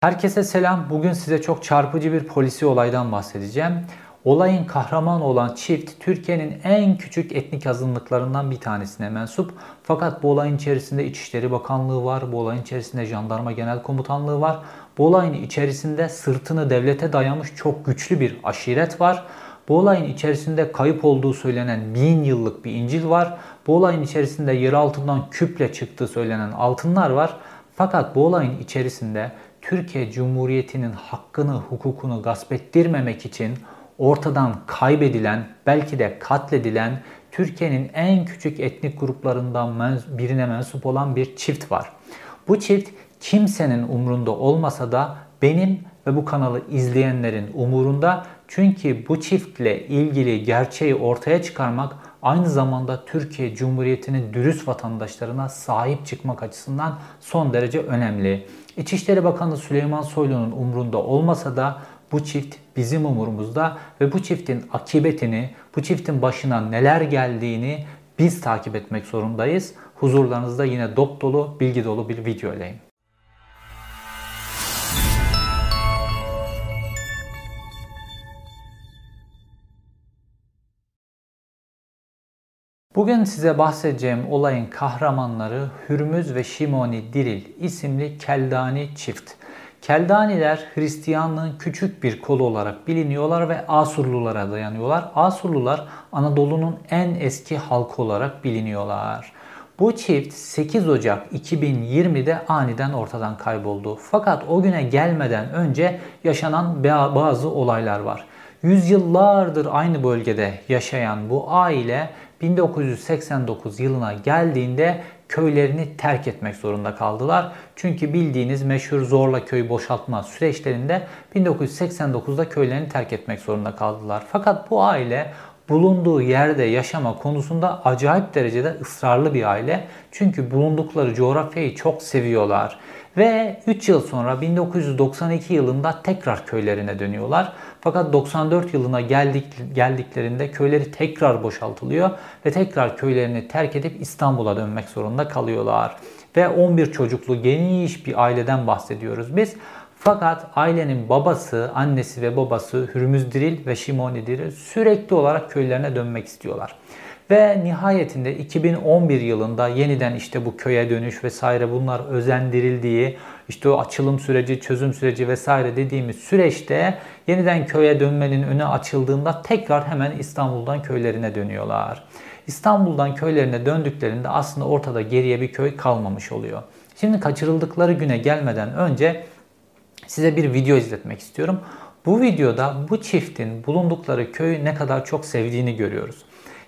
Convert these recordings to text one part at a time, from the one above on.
Herkese selam. Bugün size çok çarpıcı bir polisi olaydan bahsedeceğim. Olayın kahramanı olan çift Türkiye'nin en küçük etnik azınlıklarından bir tanesine mensup. Fakat bu olayın içerisinde İçişleri Bakanlığı var, bu olayın içerisinde Jandarma Genel Komutanlığı var. Bu olayın içerisinde sırtını devlete dayamış çok güçlü bir aşiret var. Bu olayın içerisinde kayıp olduğu söylenen bin yıllık bir İncil var. Bu olayın içerisinde yer altından küple çıktığı söylenen altınlar var. Fakat bu olayın içerisinde Türkiye Cumhuriyeti'nin hakkını, hukukunu gasp ettirmemek için ortadan kaybedilen, belki de katledilen Türkiye'nin en küçük etnik gruplarından birine mensup olan bir çift var. Bu çift kimsenin umrunda olmasa da benim ve bu kanalı izleyenlerin umurunda çünkü bu çiftle ilgili gerçeği ortaya çıkarmak aynı zamanda Türkiye Cumhuriyeti'nin dürüst vatandaşlarına sahip çıkmak açısından son derece önemli. İçişleri Bakanı Süleyman Soylu'nun umrunda olmasa da bu çift bizim umurumuzda ve bu çiftin akıbetini, bu çiftin başına neler geldiğini biz takip etmek zorundayız. Huzurlarınızda yine dop dolu, bilgi dolu bir video Bugün size bahsedeceğim olayın kahramanları Hürmüz ve Şimoni Diril isimli Keldani çift. Keldaniler Hristiyanlığın küçük bir kolu olarak biliniyorlar ve Asurlulara dayanıyorlar. Asurlular Anadolu'nun en eski halkı olarak biliniyorlar. Bu çift 8 Ocak 2020'de aniden ortadan kayboldu. Fakat o güne gelmeden önce yaşanan bazı olaylar var. Yüzyıllardır aynı bölgede yaşayan bu aile 1989 yılına geldiğinde köylerini terk etmek zorunda kaldılar. Çünkü bildiğiniz meşhur zorla köy boşaltma süreçlerinde 1989'da köylerini terk etmek zorunda kaldılar. Fakat bu aile bulunduğu yerde yaşama konusunda acayip derecede ısrarlı bir aile. Çünkü bulundukları coğrafyayı çok seviyorlar. Ve 3 yıl sonra 1992 yılında tekrar köylerine dönüyorlar. Fakat 94 yılına geldik, geldiklerinde köyleri tekrar boşaltılıyor ve tekrar köylerini terk edip İstanbul'a dönmek zorunda kalıyorlar. Ve 11 çocuklu geniş bir aileden bahsediyoruz biz. Fakat ailenin babası, annesi ve babası Hürmüz Diril ve Şimoni Diril sürekli olarak köylerine dönmek istiyorlar. Ve nihayetinde 2011 yılında yeniden işte bu köye dönüş vesaire bunlar özendirildiği, işte o açılım süreci, çözüm süreci vesaire dediğimiz süreçte yeniden köye dönmenin önü açıldığında tekrar hemen İstanbul'dan köylerine dönüyorlar. İstanbul'dan köylerine döndüklerinde aslında ortada geriye bir köy kalmamış oluyor. Şimdi kaçırıldıkları güne gelmeden önce size bir video izletmek istiyorum. Bu videoda bu çiftin bulundukları köyü ne kadar çok sevdiğini görüyoruz.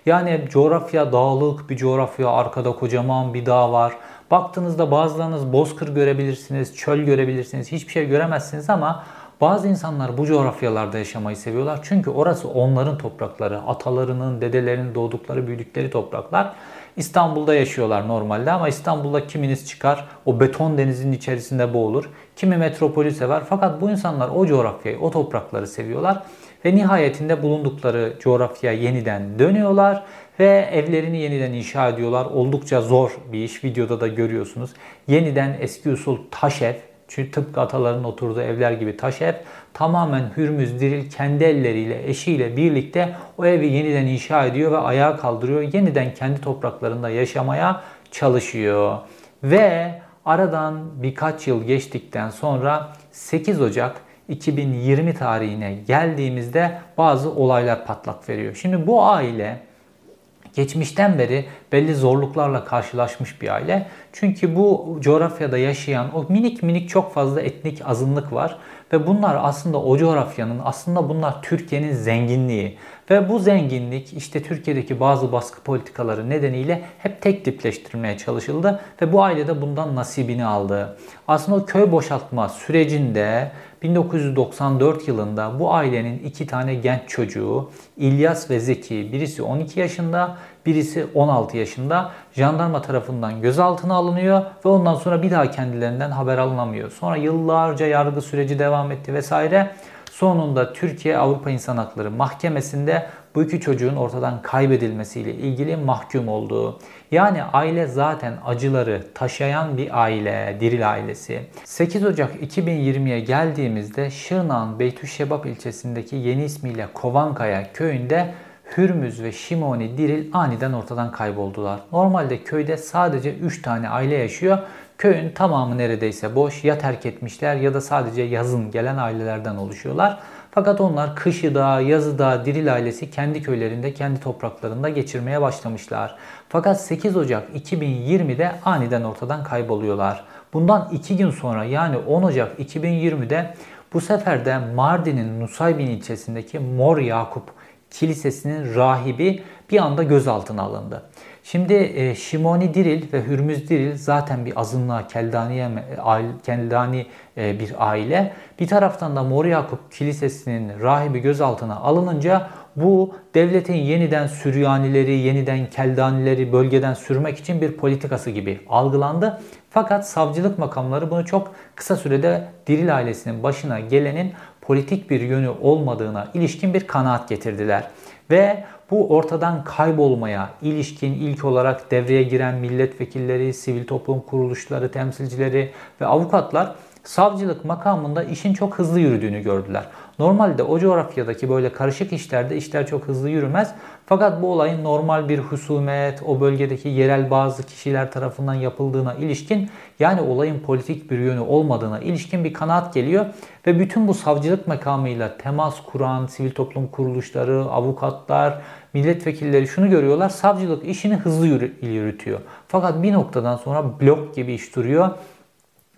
Yani coğrafya dağlık bir coğrafya, arkada kocaman bir dağ var. Baktığınızda bazılarınız bozkır görebilirsiniz, çöl görebilirsiniz, hiçbir şey göremezsiniz ama bazı insanlar bu coğrafyalarda yaşamayı seviyorlar. Çünkü orası onların toprakları, atalarının, dedelerinin doğdukları, büyüdükleri topraklar. İstanbul'da yaşıyorlar normalde ama İstanbul'da kiminiz çıkar o beton denizin içerisinde boğulur. Kimi metropolü sever fakat bu insanlar o coğrafyayı, o toprakları seviyorlar. Ve nihayetinde bulundukları coğrafyaya yeniden dönüyorlar ve evlerini yeniden inşa ediyorlar. Oldukça zor bir iş. Videoda da görüyorsunuz. Yeniden eski usul taş ev çünkü tıpkı ataların oturduğu evler gibi taş ev tamamen Hürmüz Diril kendi elleriyle eşiyle birlikte o evi yeniden inşa ediyor ve ayağa kaldırıyor. Yeniden kendi topraklarında yaşamaya çalışıyor. Ve aradan birkaç yıl geçtikten sonra 8 Ocak 2020 tarihine geldiğimizde bazı olaylar patlak veriyor. Şimdi bu aile geçmişten beri belli zorluklarla karşılaşmış bir aile. Çünkü bu coğrafyada yaşayan o minik minik çok fazla etnik azınlık var ve bunlar aslında o coğrafyanın aslında bunlar Türkiye'nin zenginliği ve bu zenginlik işte Türkiye'deki bazı baskı politikaları nedeniyle hep tek tipleştirilmeye çalışıldı ve bu aile de bundan nasibini aldı. Aslında o köy boşaltma sürecinde 1994 yılında bu ailenin iki tane genç çocuğu İlyas ve Zeki birisi 12 yaşında birisi 16 yaşında jandarma tarafından gözaltına alınıyor ve ondan sonra bir daha kendilerinden haber alınamıyor. Sonra yıllarca yargı süreci devam etti vesaire. Sonunda Türkiye Avrupa İnsan Hakları Mahkemesi'nde bu iki çocuğun ortadan kaybedilmesiyle ilgili mahkum oldu. Yani aile zaten acıları taşıyan bir aile, Diril ailesi. 8 Ocak 2020'ye geldiğimizde Şırnak'ın Beytüşşebap ilçesindeki yeni ismiyle Kovankaya köyünde Hürmüz ve Şimoni Diril aniden ortadan kayboldular. Normalde köyde sadece 3 tane aile yaşıyor. Köyün tamamı neredeyse boş. Ya terk etmişler ya da sadece yazın gelen ailelerden oluşuyorlar. Fakat onlar kışı da yazı da Diril ailesi kendi köylerinde, kendi topraklarında geçirmeye başlamışlar. Fakat 8 Ocak 2020'de aniden ortadan kayboluyorlar. Bundan 2 gün sonra yani 10 Ocak 2020'de bu sefer de Mardin'in Nusaybin ilçesindeki Mor Yakup Kilisesi'nin rahibi bir anda gözaltına alındı. Şimdi e, Şimoni Diril ve Hürmüz Diril zaten bir azınlığa Keldaniye, Keldani e, bir aile. Bir taraftan da Mor Yakup Kilisesi'nin rahibi gözaltına alınınca bu devletin yeniden Süryanileri, yeniden Keldanileri bölgeden sürmek için bir politikası gibi algılandı. Fakat savcılık makamları bunu çok kısa sürede Diril ailesinin başına gelenin politik bir yönü olmadığına ilişkin bir kanaat getirdiler. Ve bu ortadan kaybolmaya ilişkin ilk olarak devreye giren milletvekilleri, sivil toplum kuruluşları, temsilcileri ve avukatlar savcılık makamında işin çok hızlı yürüdüğünü gördüler. Normalde o coğrafyadaki böyle karışık işlerde işler çok hızlı yürümez. Fakat bu olayın normal bir husumet, o bölgedeki yerel bazı kişiler tarafından yapıldığına ilişkin yani olayın politik bir yönü olmadığına ilişkin bir kanaat geliyor. Ve bütün bu savcılık makamıyla temas kuran sivil toplum kuruluşları, avukatlar, milletvekilleri şunu görüyorlar. Savcılık işini hızlı yürütüyor. Fakat bir noktadan sonra blok gibi iş duruyor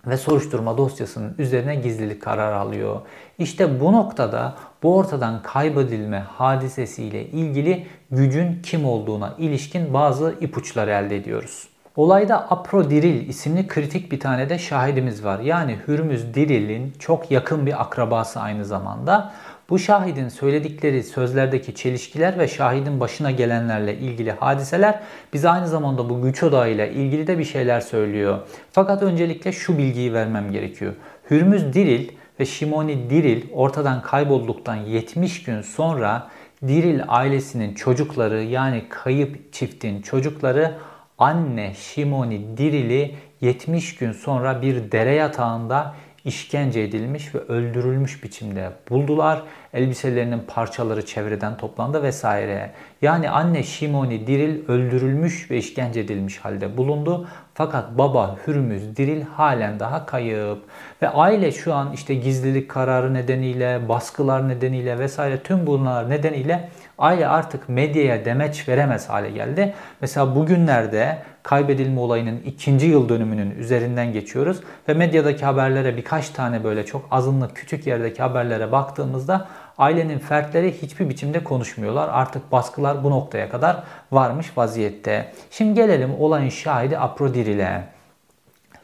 ve soruşturma dosyasının üzerine gizlilik kararı alıyor. İşte bu noktada bu ortadan kaybedilme hadisesiyle ilgili gücün kim olduğuna ilişkin bazı ipuçları elde ediyoruz. Olayda Aprodiril isimli kritik bir tane de şahidimiz var. Yani Hürmüz Diril'in çok yakın bir akrabası aynı zamanda. Bu şahidin söyledikleri sözlerdeki çelişkiler ve şahidin başına gelenlerle ilgili hadiseler bize aynı zamanda bu güç odağıyla ilgili de bir şeyler söylüyor. Fakat öncelikle şu bilgiyi vermem gerekiyor. Hürmüz Diril ve Şimoni Diril ortadan kaybolduktan 70 gün sonra Diril ailesinin çocukları yani kayıp çiftin çocukları anne Şimoni Diril'i 70 gün sonra bir dere yatağında işkence edilmiş ve öldürülmüş biçimde buldular. Elbiselerinin parçaları çevreden toplandı vesaire. Yani anne Şimoni Diril öldürülmüş ve işkence edilmiş halde bulundu. Fakat baba Hürmüz Diril halen daha kayıp. Ve aile şu an işte gizlilik kararı nedeniyle, baskılar nedeniyle vesaire tüm bunlar nedeniyle aile artık medyaya demeç veremez hale geldi. Mesela bugünlerde kaybedilme olayının ikinci yıl dönümünün üzerinden geçiyoruz ve medyadaki haberlere birkaç tane böyle çok azınlık küçük yerdeki haberlere baktığımızda ailenin fertleri hiçbir biçimde konuşmuyorlar. Artık baskılar bu noktaya kadar varmış vaziyette. Şimdi gelelim olayın şahidi Aprodiril'e.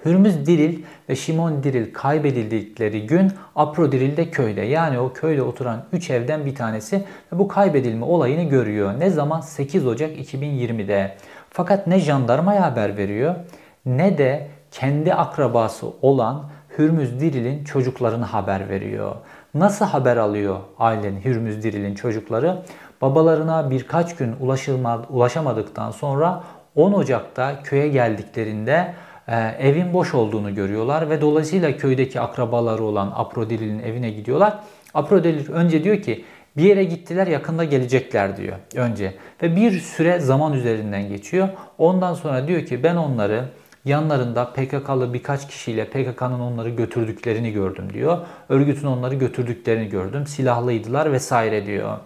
Hürmüz Diril ve Şimon Diril kaybedildikleri gün Apro Diril de köyde. Yani o köyde oturan 3 evden bir tanesi ve bu kaybedilme olayını görüyor. Ne zaman? 8 Ocak 2020'de. Fakat ne jandarmaya haber veriyor ne de kendi akrabası olan Hürmüz Diril'in çocuklarına haber veriyor. Nasıl haber alıyor ailenin Hürmüz Diril'in çocukları? Babalarına birkaç gün ulaşamadıktan sonra 10 Ocak'ta köye geldiklerinde evin boş olduğunu görüyorlar ve dolayısıyla köydeki akrabaları olan Aprodil'in evine gidiyorlar. Aprodil önce diyor ki bir yere gittiler yakında gelecekler diyor önce. Ve bir süre zaman üzerinden geçiyor. Ondan sonra diyor ki ben onları yanlarında PKK'lı birkaç kişiyle PKK'nın onları götürdüklerini gördüm diyor. Örgütün onları götürdüklerini gördüm. Silahlıydılar vesaire diyor.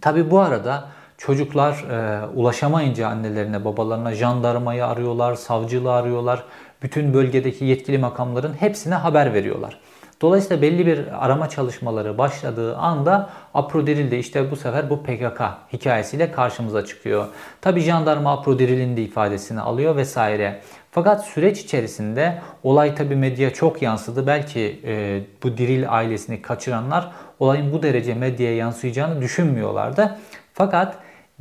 Tabi bu arada çocuklar e, ulaşamayınca annelerine babalarına jandarmayı arıyorlar, savcılığı arıyorlar. Bütün bölgedeki yetkili makamların hepsine haber veriyorlar. Dolayısıyla belli bir arama çalışmaları başladığı anda Aprodiril de işte bu sefer bu PKK hikayesiyle karşımıza çıkıyor. Tabi jandarma Aprodiril'in de ifadesini alıyor vesaire. Fakat süreç içerisinde olay tabi medya çok yansıdı. Belki e, bu Diril ailesini kaçıranlar olayın bu derece medyaya yansıyacağını düşünmüyorlardı. Fakat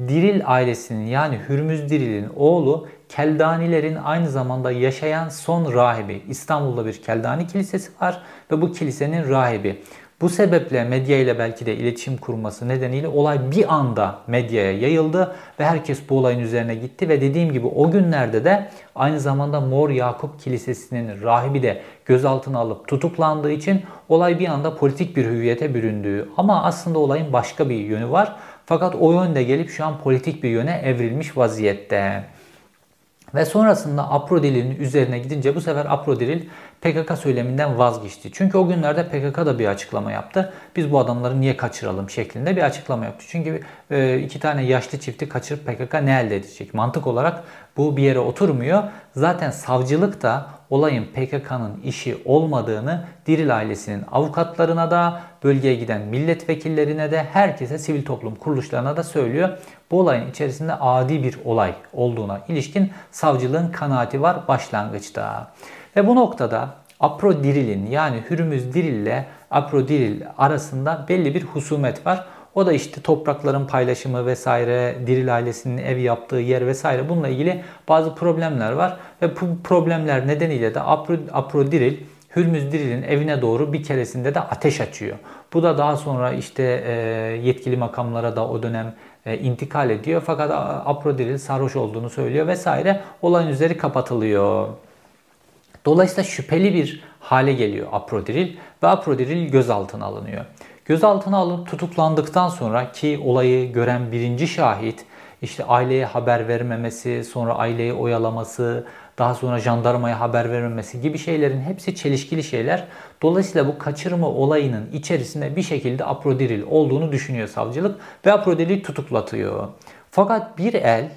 Diril ailesinin yani Hürmüz Diril'in oğlu Keldanilerin aynı zamanda yaşayan son rahibi. İstanbul'da bir Keldani kilisesi var ve bu kilisenin rahibi. Bu sebeple medya ile belki de iletişim kurması nedeniyle olay bir anda medyaya yayıldı ve herkes bu olayın üzerine gitti ve dediğim gibi o günlerde de aynı zamanda Mor Yakup Kilisesi'nin rahibi de gözaltına alıp tutuklandığı için olay bir anda politik bir hüviyete büründüğü ama aslında olayın başka bir yönü var. Fakat o yönde gelip şu an politik bir yöne evrilmiş vaziyette. Ve sonrasında Aprodil'in üzerine gidince bu sefer Aprodil PKK söyleminden vazgeçti. Çünkü o günlerde PKK da bir açıklama yaptı. Biz bu adamları niye kaçıralım şeklinde bir açıklama yaptı. Çünkü e, iki tane yaşlı çifti kaçırıp PKK ne elde edecek? Mantık olarak bu bir yere oturmuyor. Zaten savcılık da olayın PKK'nın işi olmadığını Diril ailesinin avukatlarına da, bölgeye giden milletvekillerine de, herkese sivil toplum kuruluşlarına da söylüyor. Bu olayın içerisinde adi bir olay olduğuna ilişkin savcılığın kanaati var başlangıçta. Ve bu noktada Aprodiril yani Hürmüz Diril ile Aprodiril arasında belli bir husumet var. O da işte toprakların paylaşımı vesaire, Diril ailesinin ev yaptığı yer vesaire bununla ilgili bazı problemler var. Ve bu problemler nedeniyle de Apro, Aprodiril Hürmüz Diril'in evine doğru bir keresinde de ateş açıyor. Bu da daha sonra işte e, yetkili makamlara da o dönem e, intikal ediyor. Fakat Aprodiril sarhoş olduğunu söylüyor vesaire. Olayın üzeri kapatılıyor. Dolayısıyla şüpheli bir hale geliyor Aprodiril ve Aprodiril gözaltına alınıyor. Gözaltına alınıp tutuklandıktan sonra ki olayı gören birinci şahit işte aileye haber vermemesi, sonra aileyi oyalaması, daha sonra jandarmaya haber vermemesi gibi şeylerin hepsi çelişkili şeyler. Dolayısıyla bu kaçırma olayının içerisinde bir şekilde aprodiril olduğunu düşünüyor savcılık ve aprodiril tutuklatıyor. Fakat bir el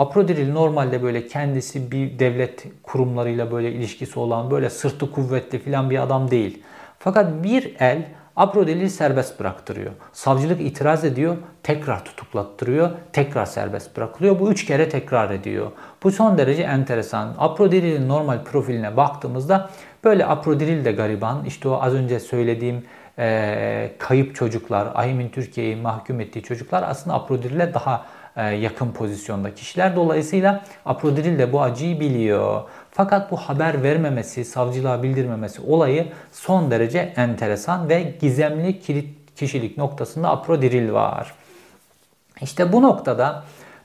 Aprodiril normalde böyle kendisi bir devlet kurumlarıyla böyle ilişkisi olan böyle sırtı kuvvetli filan bir adam değil. Fakat bir el Aprodil'i serbest bıraktırıyor. Savcılık itiraz ediyor, tekrar tutuklattırıyor, tekrar serbest bırakılıyor. Bu üç kere tekrar ediyor. Bu son derece enteresan. Aprodil'in normal profiline baktığımızda böyle Aprodil de gariban. İşte o az önce söylediğim e, kayıp çocuklar, Ahim'in Türkiye'yi mahkum ettiği çocuklar aslında Aprodil'e daha yakın pozisyonda kişiler. Dolayısıyla Aprodil de bu acıyı biliyor. Fakat bu haber vermemesi, savcılığa bildirmemesi olayı son derece enteresan ve gizemli kilit kişilik noktasında Aprodil var. İşte bu noktada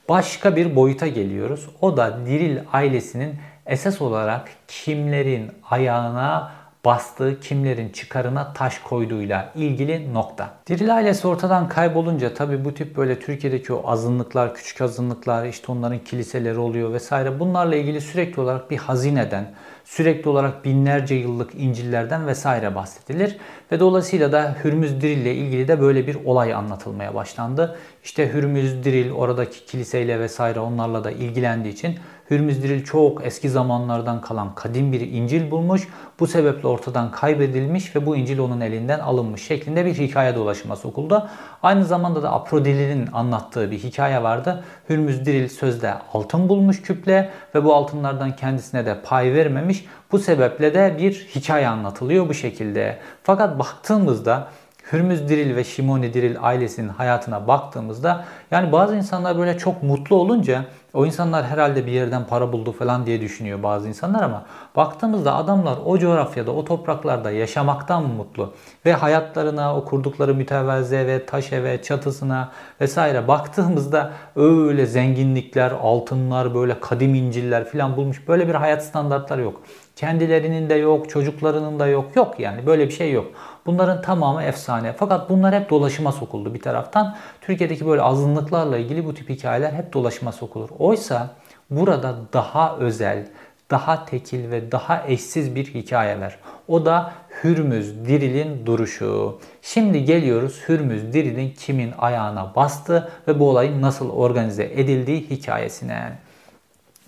başka bir boyuta geliyoruz. O da Diril ailesinin esas olarak kimlerin ayağına bastığı kimlerin çıkarına taş koyduğuyla ilgili nokta. Diril ailesi ortadan kaybolunca tabi bu tip böyle Türkiye'deki o azınlıklar, küçük azınlıklar işte onların kiliseleri oluyor vesaire bunlarla ilgili sürekli olarak bir hazineden, sürekli olarak binlerce yıllık İncil'lerden vesaire bahsedilir. Ve dolayısıyla da Hürmüz Diril ile ilgili de böyle bir olay anlatılmaya başlandı. İşte Hürmüz Diril oradaki kiliseyle vesaire onlarla da ilgilendiği için Hürmüz Diril çok eski zamanlardan kalan kadim bir İncil bulmuş. Bu sebeple ortadan kaybedilmiş ve bu İncil onun elinden alınmış şeklinde bir hikaye dolaşıma sokuldu. Aynı zamanda da Aprodil'in anlattığı bir hikaye vardı. Hürmüz Diril sözde altın bulmuş küple ve bu altınlardan kendisine de pay vermemiş. Bu sebeple de bir hikaye anlatılıyor bu şekilde. Fakat baktığımızda Hürmüz Diril ve Şimoni Diril ailesinin hayatına baktığımızda yani bazı insanlar böyle çok mutlu olunca o insanlar herhalde bir yerden para buldu falan diye düşünüyor bazı insanlar ama baktığımızda adamlar o coğrafyada, o topraklarda yaşamaktan mutlu ve hayatlarına, o kurdukları mütevazı eve, taş eve, çatısına vesaire baktığımızda öyle zenginlikler, altınlar, böyle kadim inciller falan bulmuş. Böyle bir hayat standartları yok. Kendilerinin de yok, çocuklarının da yok. Yok yani böyle bir şey yok. Bunların tamamı efsane. Fakat bunlar hep dolaşıma sokuldu bir taraftan. Türkiye'deki böyle azınlıklarla ilgili bu tip hikayeler hep dolaşıma sokulur. Oysa burada daha özel, daha tekil ve daha eşsiz bir hikaye var. O da Hürmüz Diril'in duruşu. Şimdi geliyoruz Hürmüz Diril'in kimin ayağına bastı ve bu olayın nasıl organize edildiği hikayesine.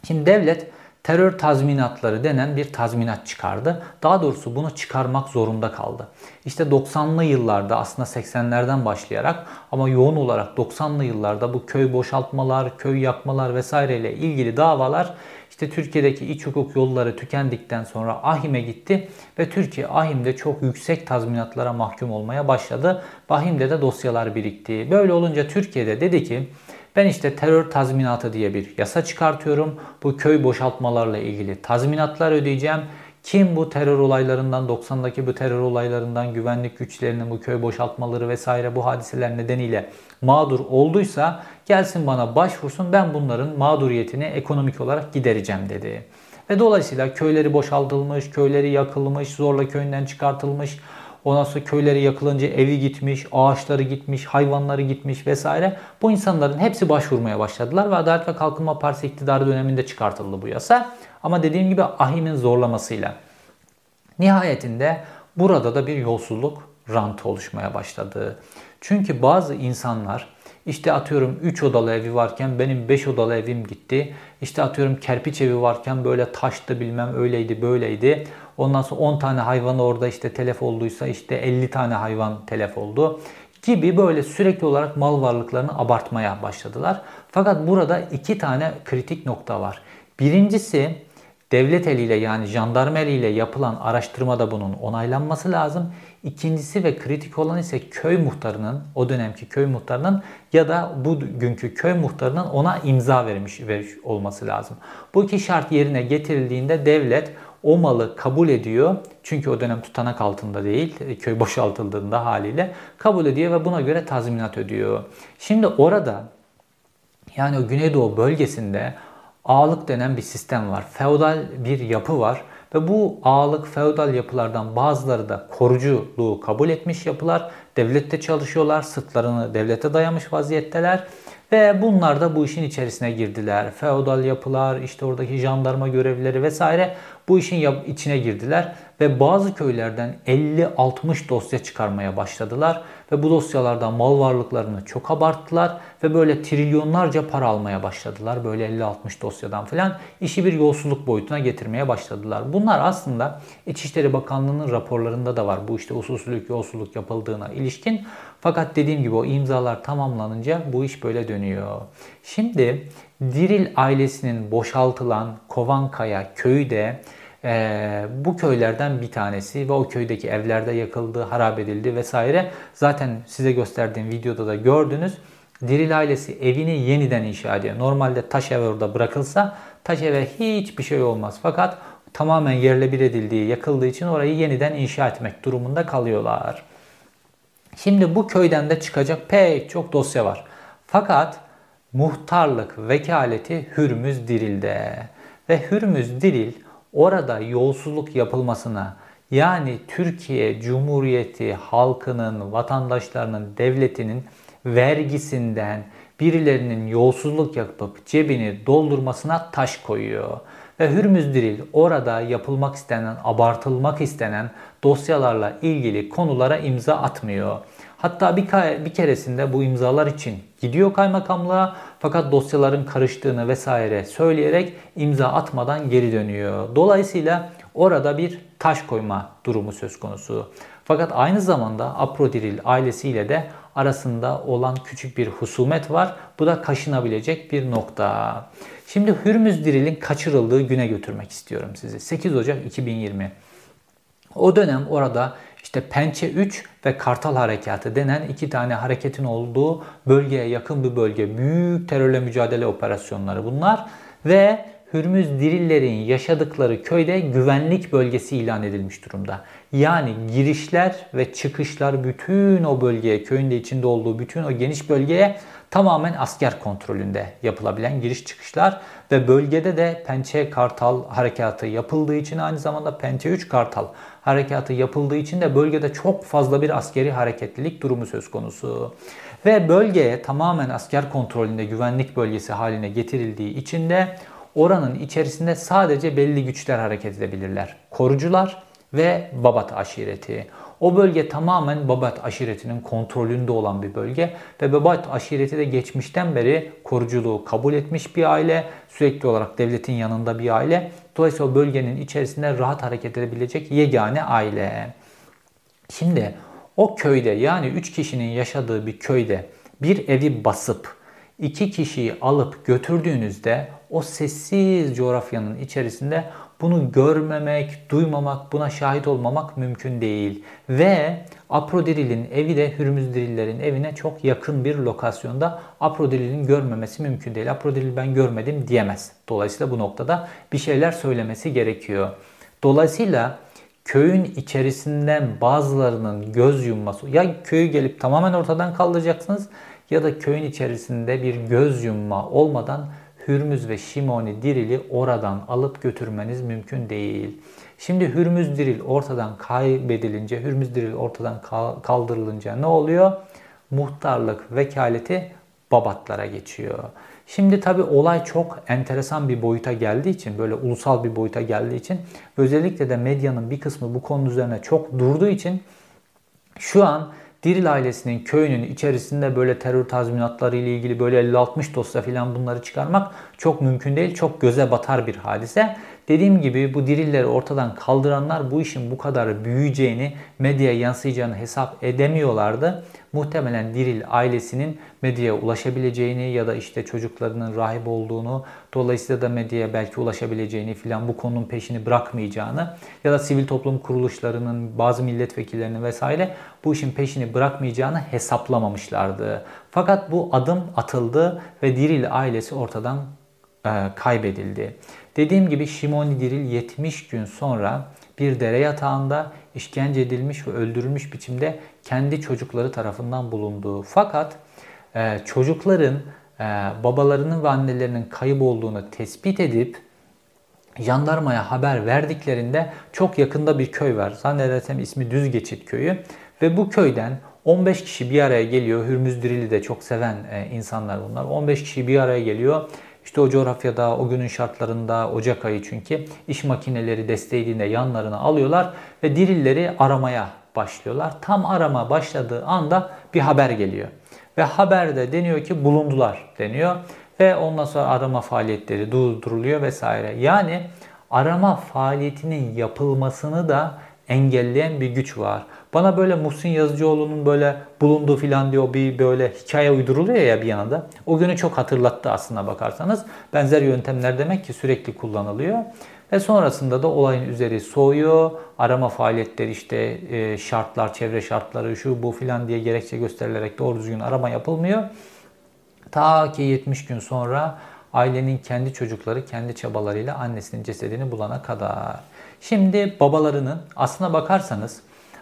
Şimdi devlet terör tazminatları denen bir tazminat çıkardı. Daha doğrusu bunu çıkarmak zorunda kaldı. İşte 90'lı yıllarda aslında 80'lerden başlayarak ama yoğun olarak 90'lı yıllarda bu köy boşaltmalar, köy yakmalar vesaireyle ilgili davalar işte Türkiye'deki iç hukuk yolları tükendikten sonra Ahim'e gitti ve Türkiye Ahim'de çok yüksek tazminatlara mahkum olmaya başladı. Ahim'de de dosyalar birikti. Böyle olunca Türkiye'de dedi ki ben işte terör tazminatı diye bir yasa çıkartıyorum. Bu köy boşaltmalarla ilgili tazminatlar ödeyeceğim. Kim bu terör olaylarından, 90'daki bu terör olaylarından, güvenlik güçlerinin bu köy boşaltmaları vesaire bu hadiseler nedeniyle mağdur olduysa gelsin bana başvursun ben bunların mağduriyetini ekonomik olarak gidereceğim dedi. Ve dolayısıyla köyleri boşaltılmış, köyleri yakılmış, zorla köyünden çıkartılmış, Ondan sonra köyleri yakılınca evi gitmiş, ağaçları gitmiş, hayvanları gitmiş vesaire. Bu insanların hepsi başvurmaya başladılar ve Adalet ve Kalkınma Partisi iktidarı döneminde çıkartıldı bu yasa. Ama dediğim gibi ahimin zorlamasıyla. Nihayetinde burada da bir yolsuzluk rantı oluşmaya başladı. Çünkü bazı insanlar işte atıyorum 3 odalı evi varken benim 5 odalı evim gitti. İşte atıyorum kerpiç evi varken böyle taştı bilmem öyleydi böyleydi. Ondan sonra 10 tane hayvan orada işte telef olduysa işte 50 tane hayvan telef oldu gibi böyle sürekli olarak mal varlıklarını abartmaya başladılar. Fakat burada iki tane kritik nokta var. Birincisi devlet eliyle yani jandarma eliyle yapılan araştırmada bunun onaylanması lazım. İkincisi ve kritik olan ise köy muhtarının, o dönemki köy muhtarının ya da bugünkü köy muhtarının ona imza vermiş, vermiş olması lazım. Bu iki şart yerine getirildiğinde devlet o malı kabul ediyor. Çünkü o dönem tutanak altında değil, köy boşaltıldığında haliyle kabul ediyor ve buna göre tazminat ödüyor. Şimdi orada yani o Güneydoğu bölgesinde ağalık denen bir sistem var. Feodal bir yapı var ve bu ağalık feodal yapılardan bazıları da koruculuğu kabul etmiş yapılar. Devlette çalışıyorlar, sırtlarını devlete dayamış vaziyetteler. Ve bunlar da bu işin içerisine girdiler. Feodal yapılar, işte oradaki jandarma görevlileri vesaire bu işin içine girdiler ve bazı köylerden 50-60 dosya çıkarmaya başladılar ve bu dosyalardan mal varlıklarını çok abarttılar ve böyle trilyonlarca para almaya başladılar. Böyle 50-60 dosyadan falan işi bir yolsuzluk boyutuna getirmeye başladılar. Bunlar aslında İçişleri Bakanlığı'nın raporlarında da var. Bu işte usulsüzlük, yolsuzluk yapıldığına ilişkin. Fakat dediğim gibi o imzalar tamamlanınca bu iş böyle dönüyor. Şimdi Diril ailesinin boşaltılan Kovankaya köyü de e, bu köylerden bir tanesi ve o köydeki evlerde yakıldı, harap edildi vesaire. Zaten size gösterdiğim videoda da gördünüz. Diril ailesi evini yeniden inşa ediyor. Normalde taş ev orada bırakılsa taş eve hiçbir şey olmaz. Fakat tamamen yerle bir edildiği, yakıldığı için orayı yeniden inşa etmek durumunda kalıyorlar. Şimdi bu köyden de çıkacak pek çok dosya var. Fakat muhtarlık vekaleti Hürmüz Diril'de. Ve Hürmüz Diril orada yolsuzluk yapılmasına yani Türkiye Cumhuriyeti halkının, vatandaşlarının, devletinin vergisinden birilerinin yolsuzluk yapıp cebini doldurmasına taş koyuyor. Ve Hürmüz Diril orada yapılmak istenen, abartılmak istenen dosyalarla ilgili konulara imza atmıyor. Hatta bir, bir keresinde bu imzalar için gidiyor kaymakamlığa fakat dosyaların karıştığını vesaire söyleyerek imza atmadan geri dönüyor. Dolayısıyla orada bir taş koyma durumu söz konusu. Fakat aynı zamanda Aprodiril ailesiyle de arasında olan küçük bir husumet var. Bu da kaşınabilecek bir nokta. Şimdi Hürmüz Diril'in kaçırıldığı güne götürmek istiyorum sizi. 8 Ocak 2020. O dönem orada işte Pençe 3 ve Kartal Harekatı denen iki tane hareketin olduğu bölgeye yakın bir bölge. Büyük terörle mücadele operasyonları bunlar. Ve Hürmüz Dirillerin yaşadıkları köyde güvenlik bölgesi ilan edilmiş durumda. Yani girişler ve çıkışlar bütün o bölgeye, köyün de içinde olduğu bütün o geniş bölgeye tamamen asker kontrolünde yapılabilen giriş çıkışlar ve bölgede de Pençe Kartal harekatı yapıldığı için aynı zamanda Pençe 3 Kartal harekatı yapıldığı için de bölgede çok fazla bir askeri hareketlilik durumu söz konusu. Ve bölgeye tamamen asker kontrolünde güvenlik bölgesi haline getirildiği için de oranın içerisinde sadece belli güçler hareket edebilirler. Korucular ve Babat aşireti. O bölge tamamen Babat aşiretinin kontrolünde olan bir bölge ve Babat aşireti de geçmişten beri koruculuğu kabul etmiş bir aile. Sürekli olarak devletin yanında bir aile. Dolayısıyla o bölgenin içerisinde rahat hareket edebilecek yegane aile. Şimdi o köyde yani 3 kişinin yaşadığı bir köyde bir evi basıp iki kişiyi alıp götürdüğünüzde o sessiz coğrafyanın içerisinde bunu görmemek, duymamak, buna şahit olmamak mümkün değil. Ve Aprodiril'in evi de Hürmüzdirillerin evine çok yakın bir lokasyonda Aprodiril'in görmemesi mümkün değil. Aprodiril ben görmedim diyemez. Dolayısıyla bu noktada bir şeyler söylemesi gerekiyor. Dolayısıyla köyün içerisinden bazılarının göz yumması ya köyü gelip tamamen ortadan kaldıracaksınız ya da köyün içerisinde bir göz yumma olmadan Hürmüz ve Şimoni Diril'i oradan alıp götürmeniz mümkün değil. Şimdi Hürmüz Diril ortadan kaybedilince, Hürmüz Diril ortadan kaldırılınca ne oluyor? Muhtarlık vekaleti Babatlara geçiyor. Şimdi tabi olay çok enteresan bir boyuta geldiği için, böyle ulusal bir boyuta geldiği için özellikle de medyanın bir kısmı bu konu üzerine çok durduğu için şu an Diril ailesinin köyünün içerisinde böyle terör tazminatları ile ilgili böyle 50-60 dosya falan bunları çıkarmak çok mümkün değil. Çok göze batar bir hadise. Dediğim gibi bu dirilleri ortadan kaldıranlar bu işin bu kadar büyüyeceğini, medyaya yansıyacağını hesap edemiyorlardı. Muhtemelen Diril ailesinin medyaya ulaşabileceğini ya da işte çocuklarının rahip olduğunu, dolayısıyla da medyaya belki ulaşabileceğini filan bu konunun peşini bırakmayacağını ya da sivil toplum kuruluşlarının bazı milletvekillerinin vesaire bu işin peşini bırakmayacağını hesaplamamışlardı. Fakat bu adım atıldı ve Diril ailesi ortadan e, kaybedildi. Dediğim gibi Şimoni Diril 70 gün sonra bir dere yatağında işkence edilmiş ve öldürülmüş biçimde kendi çocukları tarafından bulunduğu. Fakat e, çocukların e, babalarının ve annelerinin kayıp olduğunu tespit edip jandarmaya haber verdiklerinde çok yakında bir köy var. Zannedersem ismi Düz Geçit Köyü. Ve bu köyden 15 kişi bir araya geliyor. Hürmüz Diril'i de çok seven e, insanlar bunlar. 15 kişi bir araya geliyor işte o coğrafyada, o günün şartlarında, Ocak ayı çünkü iş makineleri desteğiyle yanlarına alıyorlar ve dirilleri aramaya başlıyorlar. Tam arama başladığı anda bir haber geliyor. Ve haberde deniyor ki bulundular deniyor. Ve ondan sonra arama faaliyetleri durduruluyor vesaire. Yani arama faaliyetinin yapılmasını da engelleyen bir güç var. Bana böyle Muhsin Yazıcıoğlu'nun böyle bulunduğu filan diyor bir böyle hikaye uyduruluyor ya bir yanında. O günü çok hatırlattı aslında bakarsanız. Benzer yöntemler demek ki sürekli kullanılıyor. Ve sonrasında da olayın üzeri soğuyor. Arama faaliyetleri işte e, şartlar, çevre şartları şu bu filan diye gerekçe gösterilerek doğru düzgün arama yapılmıyor. Ta ki 70 gün sonra ailenin kendi çocukları kendi çabalarıyla annesinin cesedini bulana kadar. Şimdi babalarının aslına bakarsanız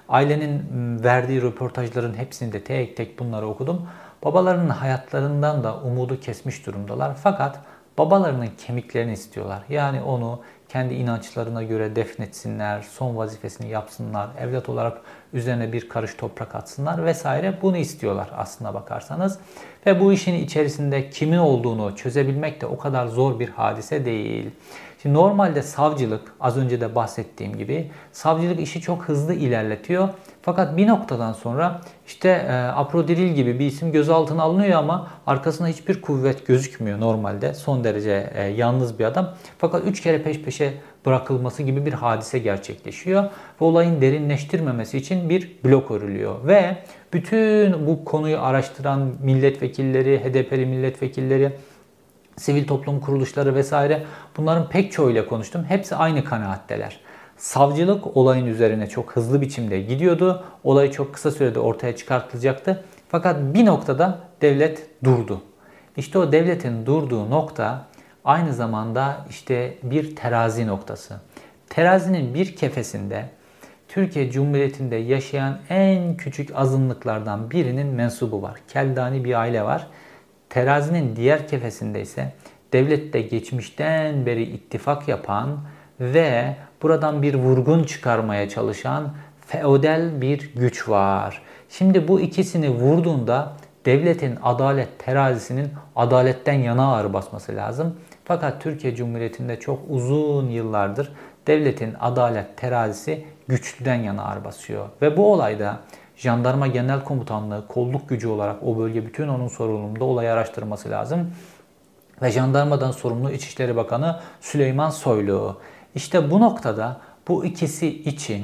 ailenin verdiği röportajların hepsini de tek tek bunları okudum. Babalarının hayatlarından da umudu kesmiş durumdalar. Fakat babalarının kemiklerini istiyorlar. Yani onu kendi inançlarına göre defnetsinler, son vazifesini yapsınlar, evlat olarak üzerine bir karış toprak atsınlar vesaire. Bunu istiyorlar aslına bakarsanız. Ve bu işin içerisinde kimin olduğunu çözebilmek de o kadar zor bir hadise değil. Şimdi normalde savcılık az önce de bahsettiğim gibi savcılık işi çok hızlı ilerletiyor. Fakat bir noktadan sonra işte e, Aprodiril gibi bir isim gözaltına alınıyor ama arkasında hiçbir kuvvet gözükmüyor normalde. Son derece e, yalnız bir adam. Fakat üç kere peş peşe bırakılması gibi bir hadise gerçekleşiyor. Ve olayın derinleştirmemesi için bir blok örülüyor. Ve bütün bu konuyu araştıran milletvekilleri, HDP'li milletvekilleri, sivil toplum kuruluşları vesaire bunların pek çoğuyla konuştum. Hepsi aynı kanaatteler. Savcılık olayın üzerine çok hızlı biçimde gidiyordu. Olay çok kısa sürede ortaya çıkartılacaktı. Fakat bir noktada devlet durdu. İşte o devletin durduğu nokta aynı zamanda işte bir terazi noktası. Terazinin bir kefesinde Türkiye Cumhuriyeti'nde yaşayan en küçük azınlıklardan birinin mensubu var. Keldani bir aile var Terazinin diğer kefesinde ise devlette geçmişten beri ittifak yapan ve buradan bir vurgun çıkarmaya çalışan feodal bir güç var. Şimdi bu ikisini vurduğunda devletin adalet terazisinin adaletten yana ağır basması lazım. Fakat Türkiye Cumhuriyeti'nde çok uzun yıllardır devletin adalet terazisi güçlüden yana ağır basıyor. Ve bu olayda Jandarma Genel Komutanlığı kolluk gücü olarak o bölge bütün onun sorumluluğunda olayı araştırması lazım. Ve jandarmadan sorumlu İçişleri Bakanı Süleyman Soylu. İşte bu noktada bu ikisi için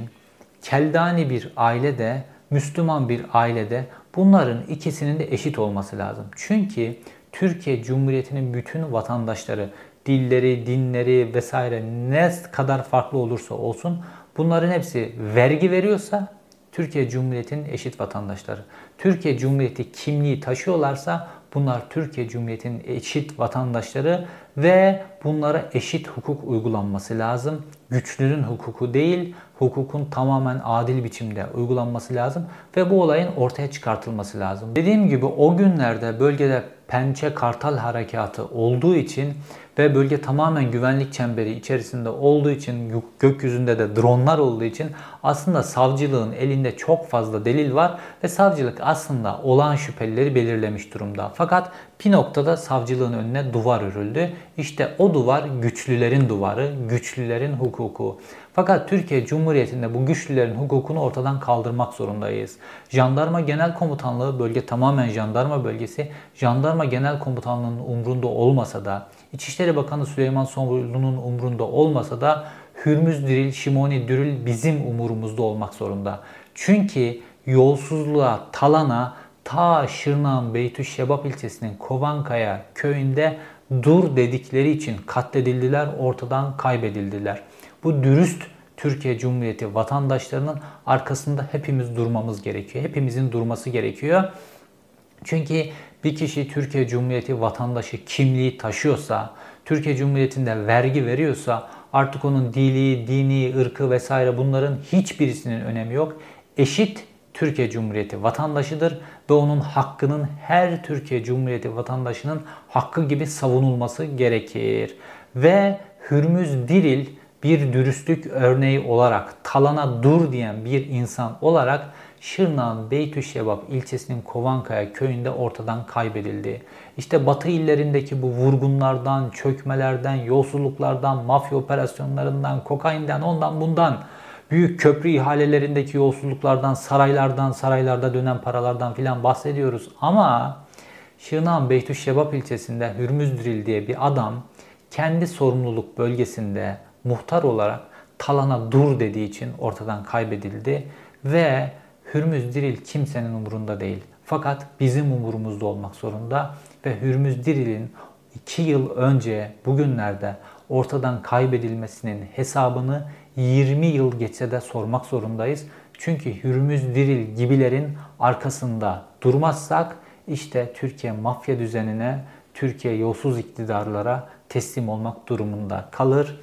Keldani bir ailede, Müslüman bir ailede bunların ikisinin de eşit olması lazım. Çünkü Türkiye Cumhuriyeti'nin bütün vatandaşları, dilleri, dinleri vesaire ne kadar farklı olursa olsun bunların hepsi vergi veriyorsa Türkiye Cumhuriyeti'nin eşit vatandaşları. Türkiye Cumhuriyeti kimliği taşıyorlarsa Bunlar Türkiye Cumhuriyeti'nin eşit vatandaşları ve bunlara eşit hukuk uygulanması lazım. Güçlünün hukuku değil, hukukun tamamen adil biçimde uygulanması lazım ve bu olayın ortaya çıkartılması lazım. Dediğim gibi o günlerde bölgede Pençe Kartal harekatı olduğu için ve bölge tamamen güvenlik çemberi içerisinde olduğu için gökyüzünde de dronlar olduğu için aslında savcılığın elinde çok fazla delil var ve savcılık aslında olan şüphelileri belirlemiş durumda. Fakat bir noktada savcılığın önüne duvar örüldü. İşte o duvar güçlülerin duvarı, güçlülerin hukuku. Fakat Türkiye Cumhuriyeti'nde bu güçlülerin hukukunu ortadan kaldırmak zorundayız. Jandarma Genel Komutanlığı bölge tamamen jandarma bölgesi. Jandarma Genel Komutanlığı'nın umrunda olmasa da, İçişleri Bakanı Süleyman Soylu'nun umrunda olmasa da Hürmüz Diril, Şimoni Dürül bizim umurumuzda olmak zorunda. Çünkü yolsuzluğa, talana ta Şırnak'ın Beytüşşebap ilçesinin Kovankaya köyünde dur dedikleri için katledildiler, ortadan kaybedildiler. Bu dürüst Türkiye Cumhuriyeti vatandaşlarının arkasında hepimiz durmamız gerekiyor. Hepimizin durması gerekiyor. Çünkü bir kişi Türkiye Cumhuriyeti vatandaşı kimliği taşıyorsa, Türkiye Cumhuriyeti'nde vergi veriyorsa artık onun dili, dini, ırkı vesaire bunların hiçbirisinin önemi yok. Eşit Türkiye Cumhuriyeti vatandaşıdır ve onun hakkının her Türkiye Cumhuriyeti vatandaşının hakkı gibi savunulması gerekir. Ve Hürmüz Diril bir dürüstlük örneği olarak talana dur diyen bir insan olarak Şırnak'ın Beytüşşebap ilçesinin Kovankaya köyünde ortadan kaybedildi. İşte batı illerindeki bu vurgunlardan, çökmelerden, yolsuzluklardan, mafya operasyonlarından, kokainden, ondan bundan, büyük köprü ihalelerindeki yolsuzluklardan, saraylardan, saraylarda dönen paralardan filan bahsediyoruz. Ama Şırnak'ın Beytüşşebap ilçesinde Hürmüzdüril diye bir adam kendi sorumluluk bölgesinde muhtar olarak talana dur dediği için ortadan kaybedildi ve Hürmüz Diril kimsenin umurunda değil. Fakat bizim umurumuzda olmak zorunda ve Hürmüz Diril'in 2 yıl önce bugünlerde ortadan kaybedilmesinin hesabını 20 yıl geçse de sormak zorundayız. Çünkü Hürmüz Diril gibilerin arkasında durmazsak işte Türkiye mafya düzenine, Türkiye yolsuz iktidarlara teslim olmak durumunda kalır.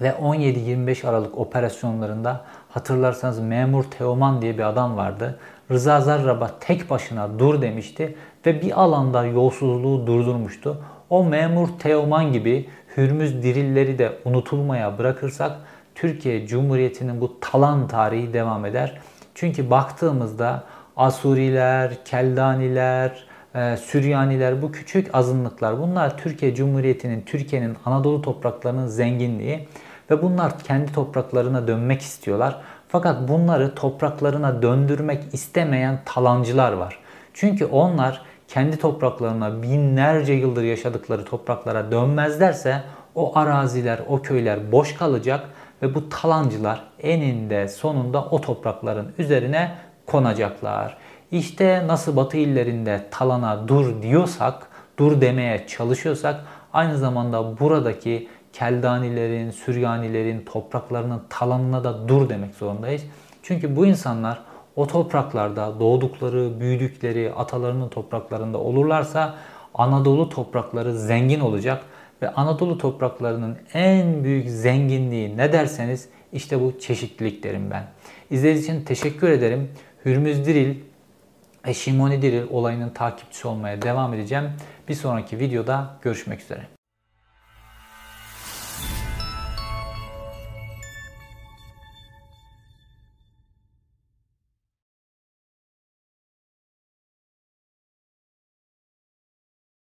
Ve 17-25 Aralık operasyonlarında hatırlarsanız memur Teoman diye bir adam vardı. Rıza Zarrab'a tek başına dur demişti ve bir alanda yolsuzluğu durdurmuştu. O memur Teoman gibi Hürmüz dirilleri de unutulmaya bırakırsak Türkiye Cumhuriyeti'nin bu talan tarihi devam eder. Çünkü baktığımızda Asuriler, Keldaniler, e, Süryaniler bu küçük azınlıklar bunlar Türkiye Cumhuriyeti'nin, Türkiye'nin Anadolu topraklarının zenginliği ve bunlar kendi topraklarına dönmek istiyorlar. Fakat bunları topraklarına döndürmek istemeyen talancılar var. Çünkü onlar kendi topraklarına binlerce yıldır yaşadıkları topraklara dönmezlerse o araziler, o köyler boş kalacak ve bu talancılar eninde sonunda o toprakların üzerine konacaklar. İşte nasıl Batı illerinde talana dur diyorsak, dur demeye çalışıyorsak aynı zamanda buradaki Keldanilerin, Süryanilerin topraklarının talanına da dur demek zorundayız. Çünkü bu insanlar o topraklarda doğdukları, büyüdükleri atalarının topraklarında olurlarsa Anadolu toprakları zengin olacak ve Anadolu topraklarının en büyük zenginliği ne derseniz işte bu çeşitlilik derim ben. İzlediğiniz için teşekkür ederim. Hürmüz Diril, Şimoni Diril olayının takipçisi olmaya devam edeceğim. Bir sonraki videoda görüşmek üzere.